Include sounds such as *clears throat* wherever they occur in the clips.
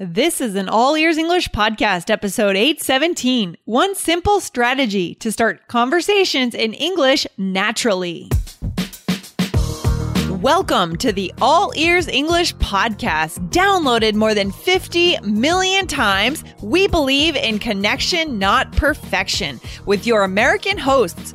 This is an All Ears English podcast, episode 817. One simple strategy to start conversations in English naturally. Welcome to the All Ears English podcast. Downloaded more than 50 million times, we believe in connection, not perfection, with your American hosts,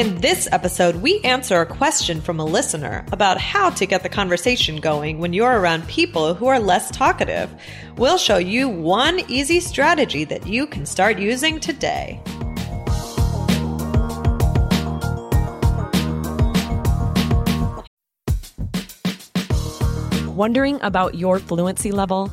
In this episode, we answer a question from a listener about how to get the conversation going when you're around people who are less talkative. We'll show you one easy strategy that you can start using today. Wondering about your fluency level?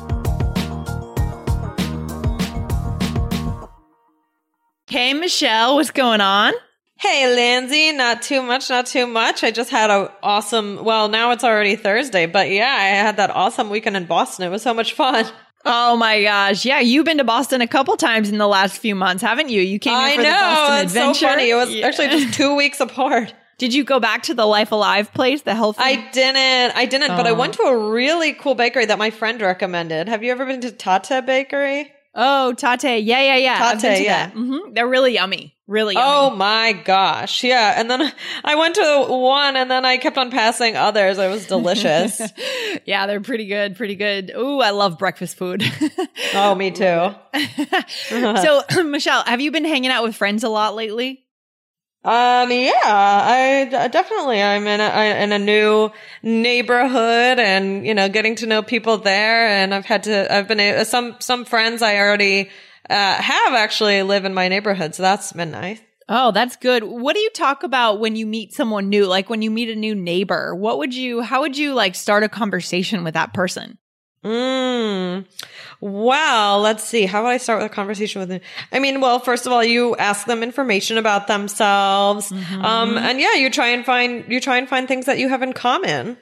Hey, Michelle, what's going on? Hey, Lindsay, not too much, not too much. I just had a awesome, well, now it's already Thursday, but yeah, I had that awesome weekend in Boston. It was so much fun. Oh my gosh. Yeah, you've been to Boston a couple times in the last few months, haven't you? You came I for know, the Boston Adventure. so funny. It was Yeah. actually just two weeks *laughs* apart. Did you go back to the Life Alive place, the health I didn't, I didn't, but I Oh. went to a really cool bakery that my friend recommended. Have you ever been to Tatte Bakery? Oh, tate. Yeah, yeah, yeah. Tate, yeah. Mhm. They're really yummy. Really yummy. Oh my gosh. Yeah. And then *laughs* I went to one and then I kept on passing others. It was delicious. *laughs* yeah, they're pretty good, pretty good. Ooh, I love breakfast food. oh, me too. *laughs* so, *clears throat* Michelle, have you been hanging out with friends a lot lately? Um, yeah, I definitely, I'm in a, in a new neighborhood and, you know, getting to know people there. And I've had to, I've been, a- some, some friends I already, uh, have actually live in my neighborhood. So that's been nice. Oh, that's good. What do you talk about when you meet someone new? Like when you meet a new neighbor, what would you, how would you like start a conversation with that person? Mm. Well, let's see. How would I start with a conversation with them? I mean, well, first of all, you ask them information about themselves. Um, and yeah, you try and find, you try and find things that you have in common.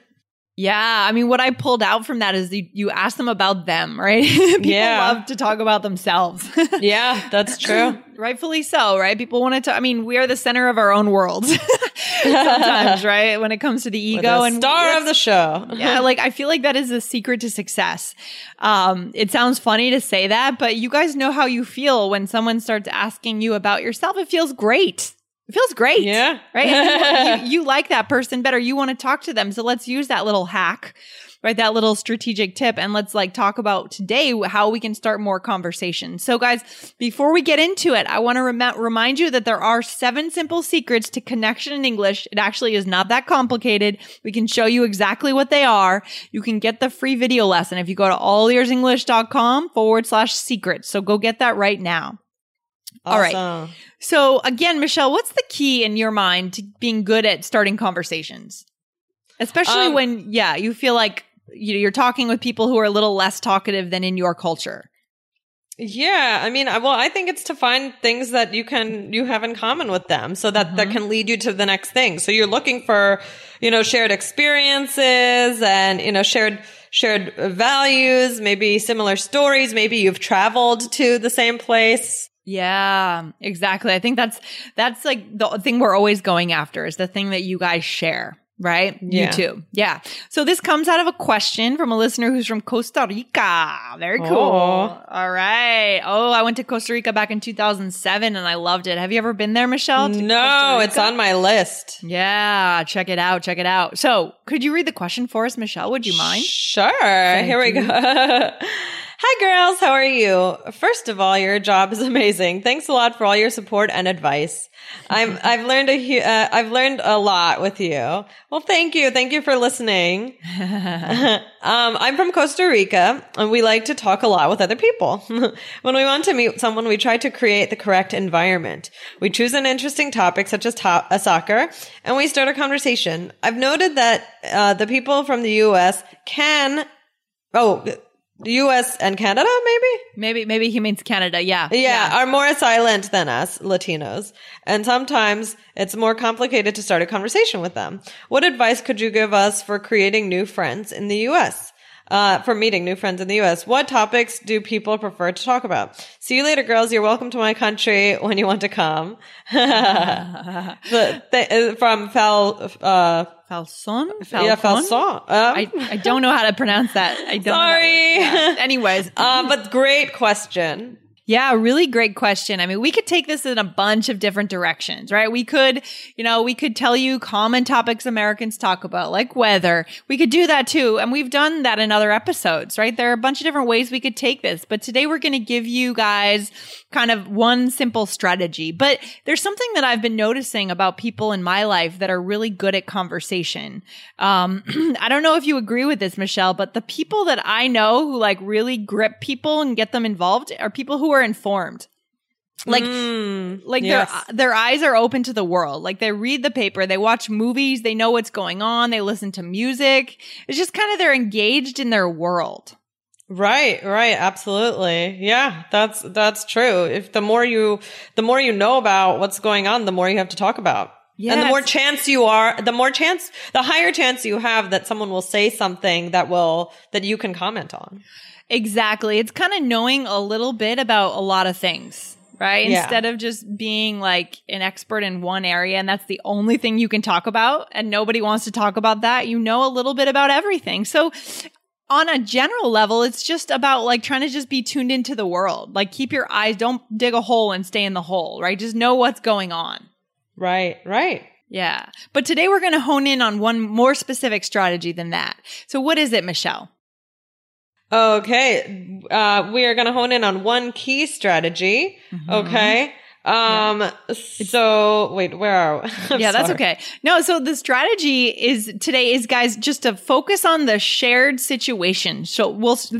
Yeah. I mean, what I pulled out from that is you, you ask them about them, right? *laughs* People Yeah. love to talk about themselves. *laughs* Yeah, that's true. *clears throat* Rightfully so, right? People want to, I mean, we are the center of our own world *laughs* sometimes, right? When it comes to the ego the and star of the show. yeah, like I feel like that is the secret to success. Um, it sounds funny to say that, but you guys know how you feel when someone starts asking you about yourself. It feels great. It feels great. Yeah. Right. You, *laughs* you, like that person better. You want to talk to them. So let's use that little hack, right? That little strategic tip. And let's like talk about today how we can start more conversation. So guys, before we get into it, I want to rem- remind you that there are seven simple secrets to connection in English. It actually is not that complicated. We can show you exactly what they are. You can get the free video lesson if you go to allearsenglish.com forward slash secrets. So go get that right now. All right. So again, Michelle, what's the key in your mind to being good at starting conversations? Especially Um, when, yeah, you feel like you know, you're talking with people who are a little less talkative than in your culture. Yeah, I mean, I- well, I think it's to find things that you can you have in common with them, so that that can lead you to the next thing. So you're looking for, you know, shared experiences and you know shared shared values, maybe similar stories. Maybe you've traveled to the same place. Yeah, exactly. I think that's that's like the thing we're always going after is the thing that you guys share, right? Yeah. You too. Yeah. So this comes out of a question from a listener who's from Costa Rica. Very oh. cool. Oh. All right. Oh, I went to Costa Rica back in 2007 and I loved it. Have you ever been there, Michelle? No, it's on my list. Yeah, check it out. Check it out. So, could you read the question for us, Michelle? Would you mind? Sure. Thank Here we you. go. *laughs* Hi girls, how are you? First of all, your job is *laughs* amazing. Thanks a lot for all your support and advice. I'm *laughs* I've learned a hu- uh, I've learned a lot with you. Well, thank you. Thank you for listening. *laughs* um, I'm from Costa Rica and we like to talk a lot with other people. when we want to meet someone, we try to create the correct environment. We choose an interesting topic such as to- a soccer and we start a conversation. I've noted that uh, the people from the US can oh US and Canada, maybe? Maybe maybe he means Canada. Yeah. Yeah, are more silent than us, Latinos. And sometimes it's more complicated to start a conversation with them. What advice could you give us for creating new friends in the US? Uh, for meeting new friends in the US. What topics do people prefer to talk about? See you later, girls. You're welcome to my country when you want to come. *laughs* the, th- uh, from Fal, uh, Falson? yeah, Falson. Um, I, I don't know how to pronounce that. I don't. Sorry. Yeah. Anyways, uh, *laughs* but great question. Yeah, really great question. I mean, we could take this in a bunch of different directions, right? We could, you know, we could tell you common topics Americans talk about, like weather. We could do that too. And we've done that in other episodes, right? There are a bunch of different ways we could take this. But today we're going to give you guys kind of one simple strategy. But there's something that I've been noticing about people in my life that are really good at conversation. Um, *clears throat* I don't know if you agree with this, Michelle, but the people that I know who like really grip people and get them involved are people who are informed. Like, Mm, like yes. their their eyes are open to the world. Like they read the paper, they watch movies, they know what's going on, they listen to music. It's just kind of they're engaged in their world. Right, right, absolutely. Yeah, that's that's true. If the more you the more you know about what's going on, the more you have to talk about. Yeah, and the more chance you are, the more chance, the higher chance you have that someone will say something that will that you can comment on. Exactly. It's kind of knowing a little bit about a lot of things, right? Yeah. Instead of just being like an expert in one area and that's the only thing you can talk about and nobody wants to talk about that, you know a little bit about everything. So on a general level, it's just about like trying to just be tuned into the world. Like keep your eyes, don't dig a hole and stay in the hole, right? Just know what's going on. Right, right. Yeah. But today we're going to hone in on one more specific strategy than that. So what is it, Michelle? Okay, uh, we are going to hone in on one key strategy. Mm-hmm. Okay. Um. So wait, where are? We? *laughs* Yeah, that's okay. No, so the strategy is today is guys just to focus on the shared situation. So we'll *laughs*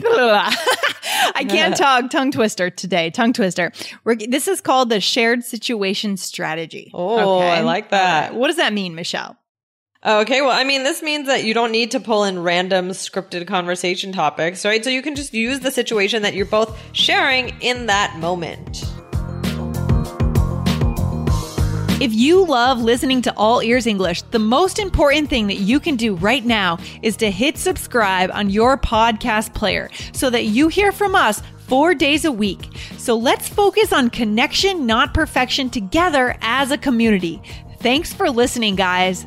I can't *laughs* talk tongue twister today, tongue twister. We're, this is called the shared situation strategy. Oh, okay? I like that. Right. What does that mean, Michelle? Okay, well, I mean, this means that you don't need to pull in random scripted conversation topics, right? So you can just use the situation that you're both sharing in that moment. If you love listening to All Ears English, the most important thing that you can do right now is to hit subscribe on your podcast player so that you hear from us four days a week. So let's focus on connection, not perfection, together as a community. Thanks for listening, guys.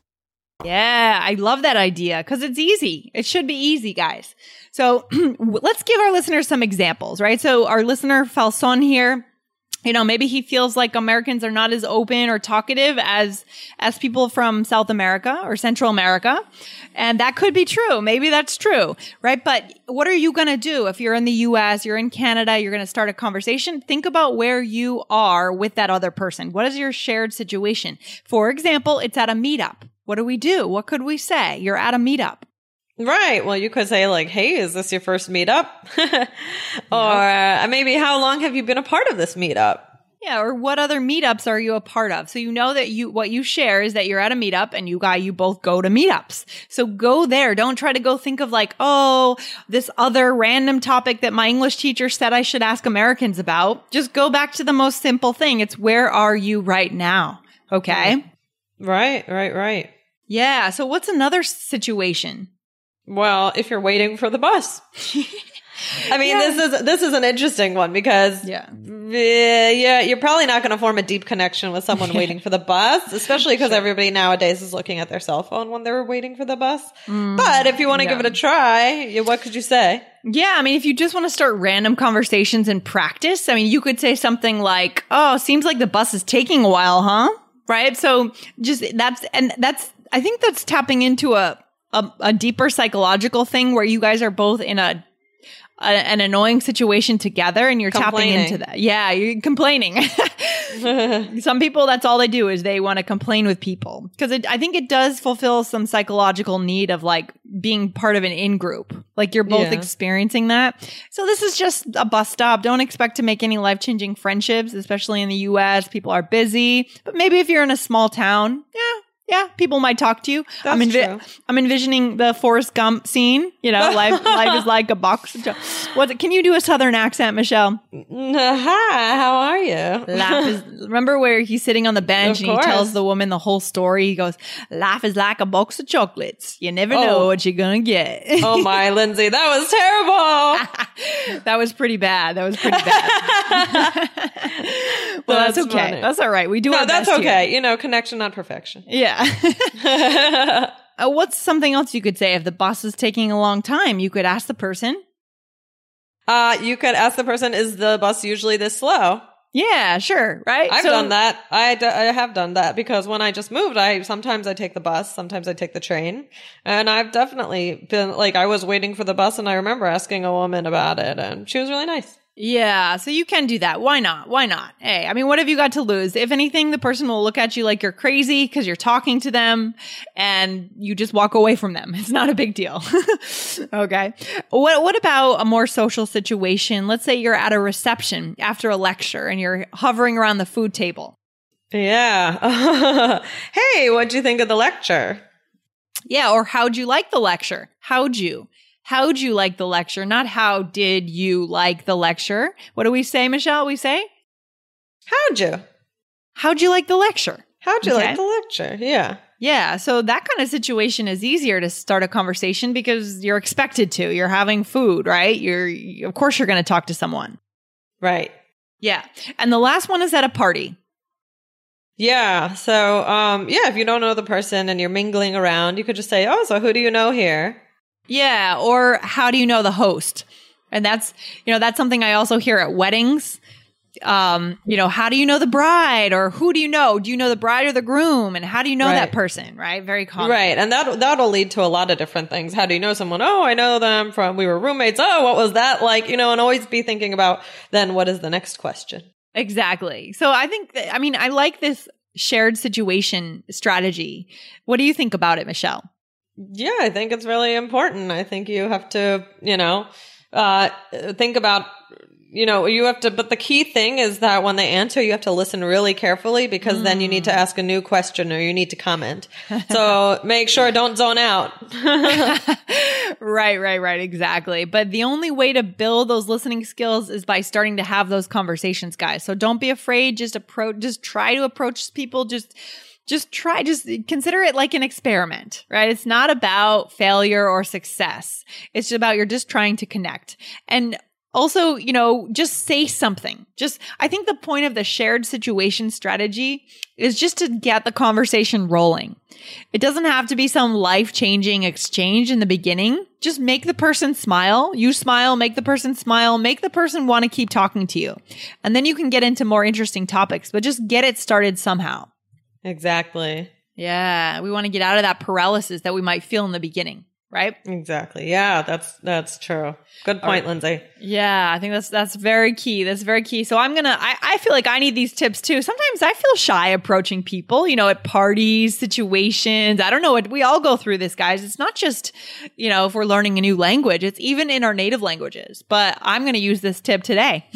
Yeah, I love that idea because it's easy. It should be easy, guys. So *clears throat* let's give our listeners some examples, right? So our listener Falson here, you know, maybe he feels like Americans are not as open or talkative as as people from South America or Central America. And that could be true. Maybe that's true, right? But what are you going to do if you're in the US, you're in Canada, you're going to start a conversation? Think about where you are with that other person. What is your shared situation? For example, it's at a meetup. What do we do? What could we say? You're at a meetup. Right. Well, you could say like, "Hey, is this your first meetup?" *laughs* or uh, maybe, "How long have you been a part of this meetup?" Yeah, or what other meetups are you a part of? So you know that you what you share is that you're at a meetup and you got you both go to meetups. So go there. Don't try to go think of like, oh, this other random topic that my English teacher said I should ask Americans about. Just go back to the most simple thing. It's where are you right now? Okay? Right. Right. Right. Yeah, so what's another situation? Well, if you're waiting for the bus. *laughs* I mean, this is this is an interesting one because Yeah. yeah, yeah, you're probably not going to form a deep connection with someone waiting *laughs* for the bus, especially because everybody nowadays is looking at their cell phone when they're waiting for the bus. Mm, but if you want to give it a try, what could you say? Yeah, I mean, if you just want to start random conversations and practice, I mean, you could say something like, "Oh, seems like the bus is taking a while, huh?" Right? So just that's and that's I think that's tapping into a a, a deeper psychological thing where you guys are both in a, an annoying situation together and you're tapping into that. Yeah, you're complaining. *laughs* some people that's all they do is they want to complain with people because I think it does fulfill some psychological need of like being part of an in group. Like you're both Yeah. experiencing that. So this is just a bus stop. Don't expect to make any life changing friendships, especially in the US. People are busy, but maybe if you're in a small town, yeah. Yeah, people might talk to you. I'm, That's true. I'm envisioning the Forrest Gump scene. You know, life *laughs* life is like a box. of What? Can you do a Southern accent, Michelle? Uh, hi, how are you? Laugh is. *laughs* Remember where he's sitting on the bench Of and he tells the woman the whole story. He goes, "Life is like a box of chocolates. You never know Oh. what you're gonna get." *laughs* oh my, Lindsay, that was terrible. that was pretty bad. That was pretty bad. well, that's, That's okay. funny. That's all right. We do No, that's best here. okay. You know, connection, not perfection. Yeah. *laughs* Uh, what's something else you could say if the bus is taking a long time? You could ask the person. Uh, you could ask the person, is the bus usually this slow? Yeah, sure. Right. I've So- done that. I, d- I have done that because when I just moved, I sometimes I take the bus, sometimes I take the train, and I've definitely been like I was waiting for the bus, and I remember asking a woman about it, and she was really nice. Yeah, so you can do that. Why not? Why not? Hey, I mean, what have you got to lose? If anything, the person will look at you like you're crazy because you're talking to them and you just walk away from them. *laughs* It's not a big deal. *laughs* okay. What what about a more social situation? Let's say you're at a reception after a lecture and you're hovering around the food table. Yeah. *laughs* hey, what'd you think of the lecture? Yeah, or how'd you like the lecture? How'd you? How'd you like the lecture? Not how did you like the lecture? What do we say, Michelle? We say, How'd you? how'd you like the lecture? How'd you Okay. like the lecture? Yeah. Yeah, so that kind of situation is easier to start a conversation because you're expected to. You're having food, right? You're of course you're going to talk to someone. Right. Yeah. And the last one is at a party. Yeah. So, um, yeah, if you don't know the person and you're mingling around, you could just say, "Oh, so who do you know here?" Yeah, or how do you know the host? And that's, you know, that's something I also hear at weddings. Um, you know, how do you know the bride or who do you know? Do you know the bride or the groom? And how do you know that person, right? Very common. Right. And that that'll lead to a lot of different things. How do you know someone? Oh, I know them from we were roommates. Oh, what was that like? You know, and always be thinking about then what is the next question? Exactly. So I think that, I mean, I like this shared situation strategy. What do you think about it, Michelle? Yeah, I think it's really important. I think you have to, you know, uh, think about, you know, you have to, but the key thing is that when they answer, you have to listen really carefully because then you need to ask a new question or you need to comment. So *laughs* make sure don't zone out. *laughs* right, right, right. Exactly. But the only way to build those listening skills is by starting to have those conversations, guys. So don't be afraid. Just approach, just try to approach people. Just, just try, just consider it like an experiment, right? It's not about failure or success. It's about you're just trying to connect. And also, you know, just say something. Just, I think the point of the shared situation strategy is just to get the conversation rolling. It doesn't have to be some life changing exchange in the beginning. Just make the person smile. You smile, make the person smile, make the person want to keep talking to you. And then you can get into more interesting topics, but just get it started somehow. Exactly. Yeah. We want to get out of that paralysis that we might feel in the beginning, right? Exactly. Yeah, that's, that's true. Good point, Lindsay. Yeah, I think that's that's very key. That's very key. So I'm gonna. I, I feel like I need these tips too. Sometimes I feel shy approaching people. You know, at parties, situations. I don't know. What we all go through this, guys. It's not just you know if we're learning a new language. It's even in our native languages. But I'm gonna use this tip today. *laughs*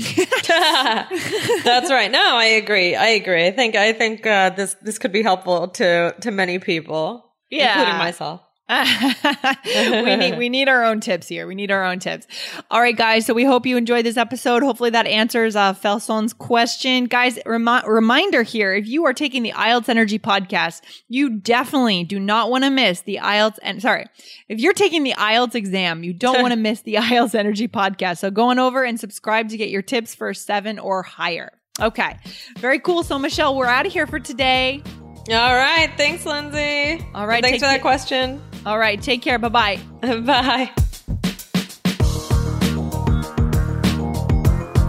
That's right. No, I agree. I agree. I think I think uh, this this could be helpful to to many people, Yeah. including myself. *laughs* we need we need our own tips here. We need our own tips. All right, guys. So we hope you enjoyed this episode. Hopefully that answers uh, Felson's question, guys. Remi- reminder here: if you are taking the IELTS Energy podcast, you definitely do not want to miss the IELTS. And sorry, if you're taking the IELTS exam, you don't want to *laughs* miss the IELTS Energy podcast. So go on over and subscribe to get your tips for seven or higher. Okay, very cool. So Michelle, we're out of here for today. All right. Thanks, Lindsay. All right, Thanks for that ca- question. All right, take care. *laughs* Bye bye. Bye.